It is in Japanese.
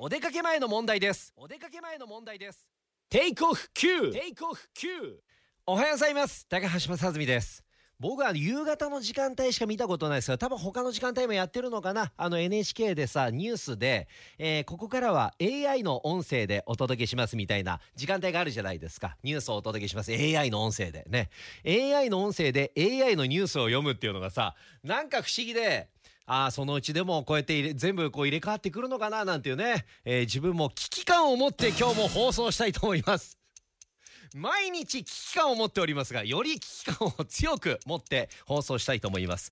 お出かけ前の問題です。お出かけ前の問題です。テイクオフ9テイクオフ9おはようございます。高橋正澄です。僕は夕方の時間帯しか見たことないですが多分他の時間帯もやってるのかな。あの NHK でさニュースで、えー、ここからは AI の音声でお届けしますみたいな時間帯があるじゃないですか。ニュースをお届けします。AI の音声で。ね。AI の音声で AI のニュースを読むっていうのがさなんか不思議でああそのうちでもこうやって全部こう入れ替わってくるのかななんていうね、えー、自分も危機感を持って今日も放送したいと思います。毎日危機感を持っておりますがより危機感を強く持って放送したいと思います。